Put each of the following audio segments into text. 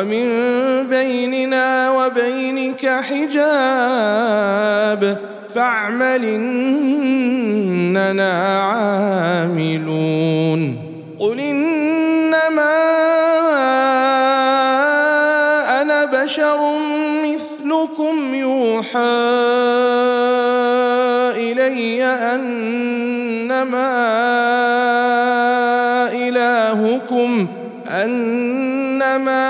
ومن بيننا وبينك حجاب فاعمل إننا عاملون قل إنما أنا بشر مثلكم يوحى إلي أنما إلهكم أنما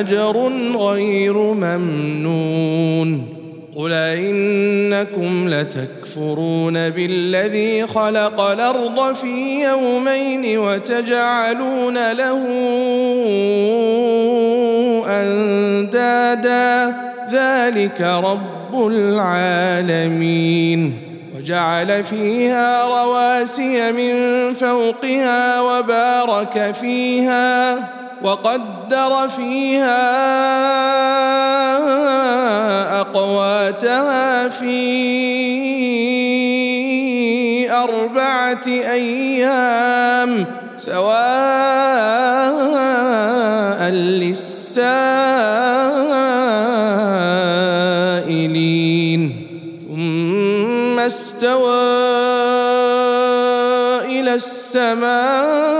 أجر غير ممنون. قل إنكم لتكفرون بالذي خلق الأرض في يومين وتجعلون له أندادا. ذلك رب العالمين. وجعل فيها رواسي من فوقها وبارك فيها. وقدر فيها أقواتها في أربعة أيام سواء للسائلين. ثم استوى إلى السماء.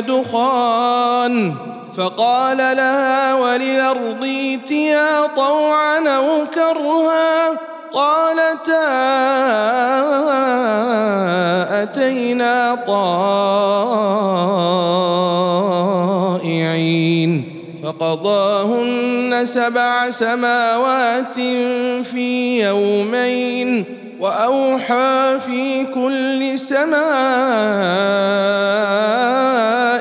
دخان فقال لها وللارض ائتيا طوعا أو كرها قالتا أتينا طائعين فقضاهن سبع سماوات في يومين وأوحى في كل سماء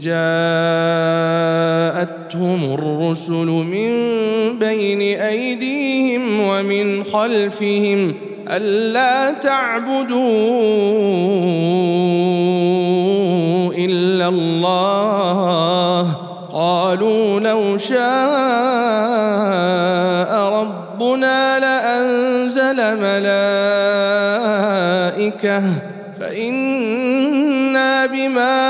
جاءتهم الرسل من بين أيديهم ومن خلفهم ألا تعبدوا إلا الله. قالوا لو شاء ربنا لأنزل ملائكة فإنا بما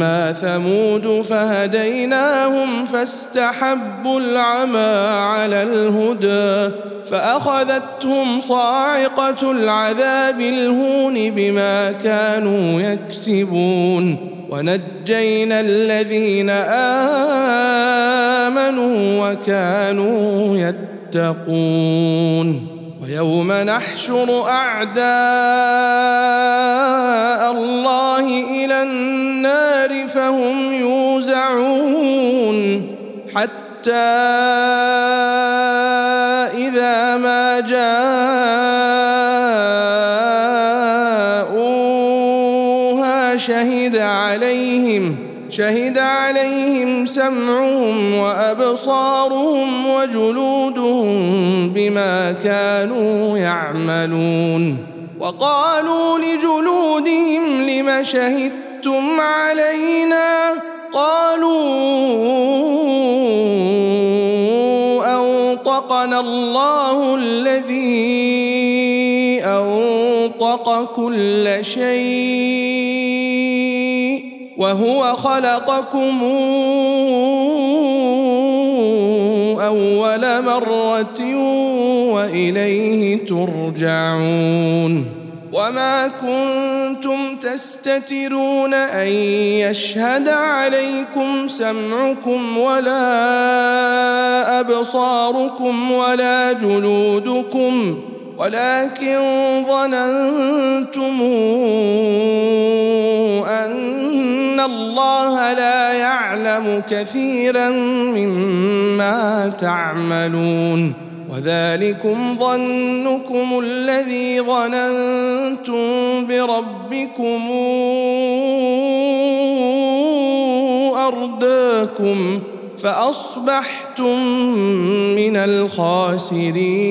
واما ثمود فهديناهم فاستحبوا العمى على الهدى فاخذتهم صاعقه العذاب الهون بما كانوا يكسبون ونجينا الذين امنوا وكانوا يتقون ويوم نحشر أعداء الله إلى النار فهم يوزعون حتى إذا ما جاءوها شهد عليهم شهد عليهم سمعهم وأبصارهم وجلودهم بما كانوا يعملون وقالوا لجلودهم لم شهدتم علينا قالوا أنطقنا الله الذي أنطق كل شيء وهو خلقكم أول مرة وإليه ترجعون. وما كنتم تستترون أن يشهد عليكم سمعكم ولا أبصاركم ولا جلودكم ولكن ظننتم أن الله لا يعلم كثيرا مما تعملون وذلكم ظنكم الذي ظننتم بربكم أرداكم فأصبحتم من الخاسرين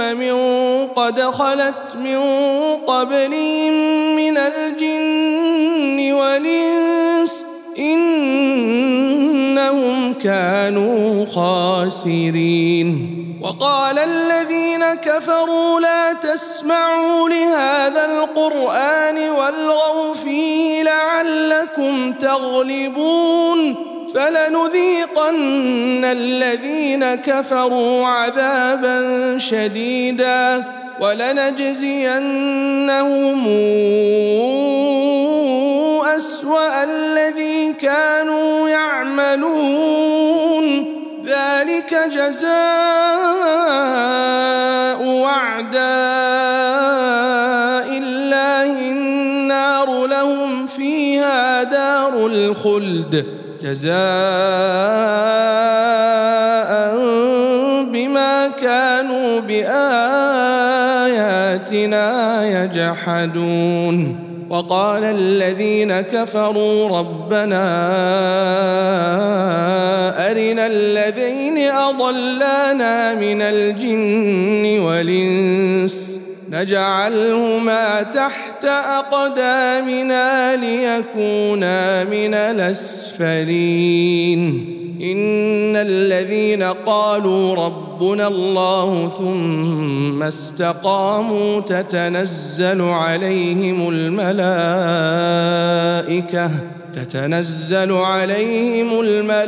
امم قد خلت من قبلهم من الجن والإنس إنهم كانوا خاسرين. وقال الذين كفروا لا تسمعوا لهذا القرآن والغوا فيه لعلكم تغلبون. فلنذيقن الذين كفروا عذابا شديدا ولنجزينهم أسوأ الذي كانوا يعملون. ذلك جزاء أعداء الله النار لهم فيها دار الخلد. جزاء بما كانوا بآياتنا يجحدون. وقال الذين كفروا ربنا أرنا الذين أضلانا من الجن والإنس نجعلهما تحت أقدامنا ليكونا من الأسفلين. إن الذين قالوا ربنا الله ثم استقاموا تتنزل عليهم الملائكة تتنزل عليهم الملائكة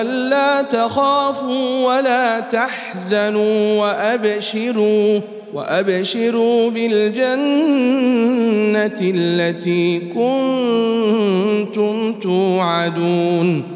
ألا تخافوا ولا تحزنوا وأبشروا وأبشروا بالجنة التي كنتم توعدون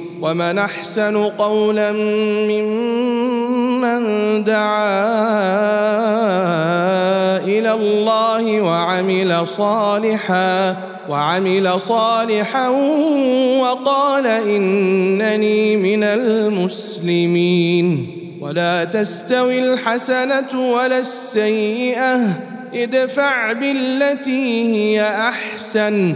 ومن أحسن قولا ممن دعا إلى الله وعمل صالحا وعمل صالحا وقال إنني من المسلمين. ولا تستوي الحسنة ولا السيئة. ادفع بالتي هي أحسن.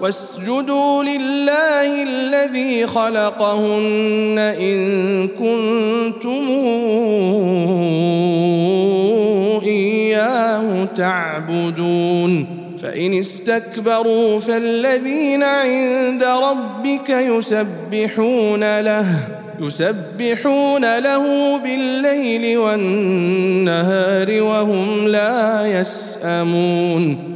واسجدوا لله الذي خلقهن إن كنتم إياه تعبدون. فإن استكبروا فالذين عند ربك يسبحون له يسبحون له بالليل والنهار وهم لا يسأمون.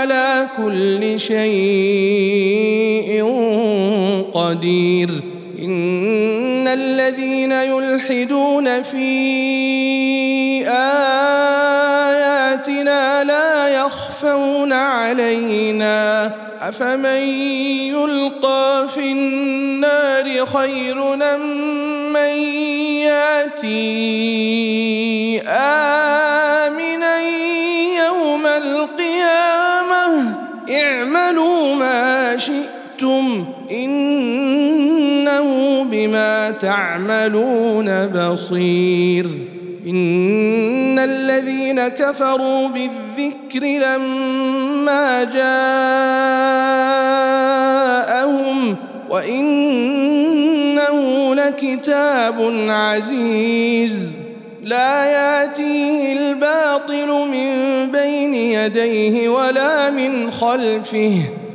على كل شيء قدير. إن الذين يلحدون في آياتنا لا يخفون علينا. أفمن يلقى في النار خير من ياتي تعملون بصير. إن الذين كفروا بالذكر لما جاءهم وإنه لكتاب عزيز. لا يأتيه الباطل من بين يديه ولا من خلفه.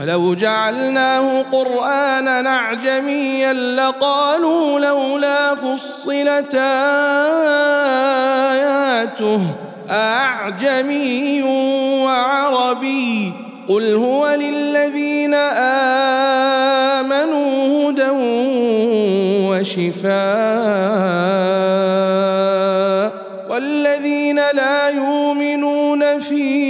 ولو جعلناه قرآنا أعجميا لقالوا لولا فصلت آياته أعجمي وعربي قل هو للذين آمنوا هدى وشفاء والذين لا يؤمنون في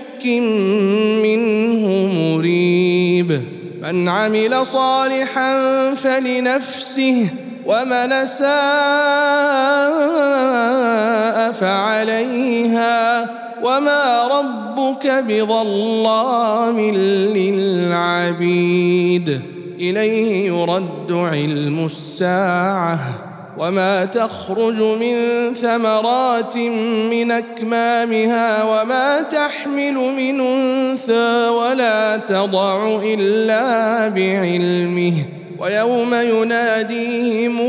منه مريب. من عمل صالحا فلنفسه ومن ساء فعليها. وما ربك بظلام للعبيد. إليه يرد علم الساعة. وما تخرج من ثمرات من اكمامها وما تحمل من انثى ولا تضع الا بعلمه ويوم يناديهم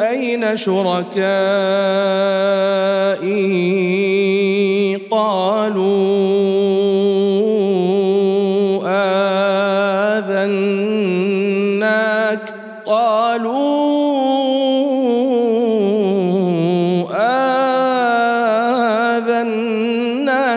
اين شركائي قالوا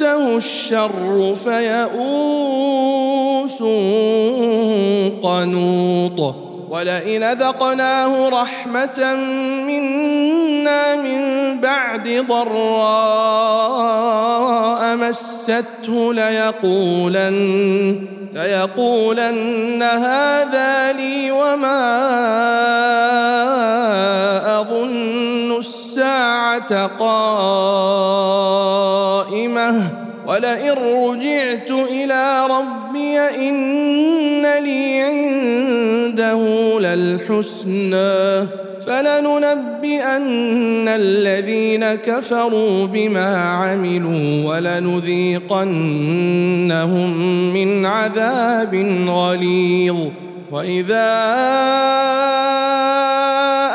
مسه الشر فيئوس قنوط. ولئن ذقناه رحمة منا من بعد ضراء مسته ليقولن ليقولن هذا لي وما أظن قائمة. ولئن رجعت إلى ربي إن لي عنده للحسنى. فلننبئن الذين كفروا بما عملوا ولنذيقنهم من عذاب غليظ. واذا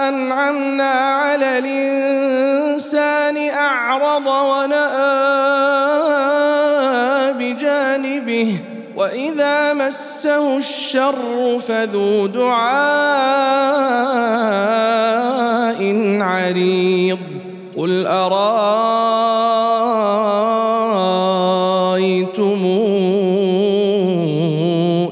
انعمنا على الانسان أعرض ونأى بجانبه وإذا مسه الشر فذو دعاء عريض. قل أرأيتم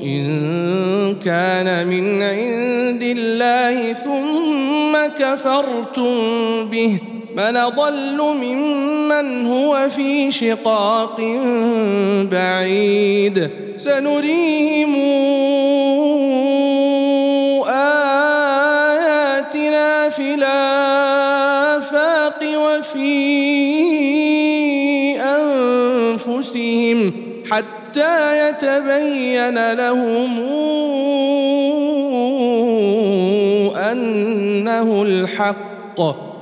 إن كان من عند الله ثم كفرتم به؟ من ضل ممن هو في شقاق بعيد. سنريهم آياتنا في الآفاق وفي أنفسهم حتى يتبين لهم أنه الحق.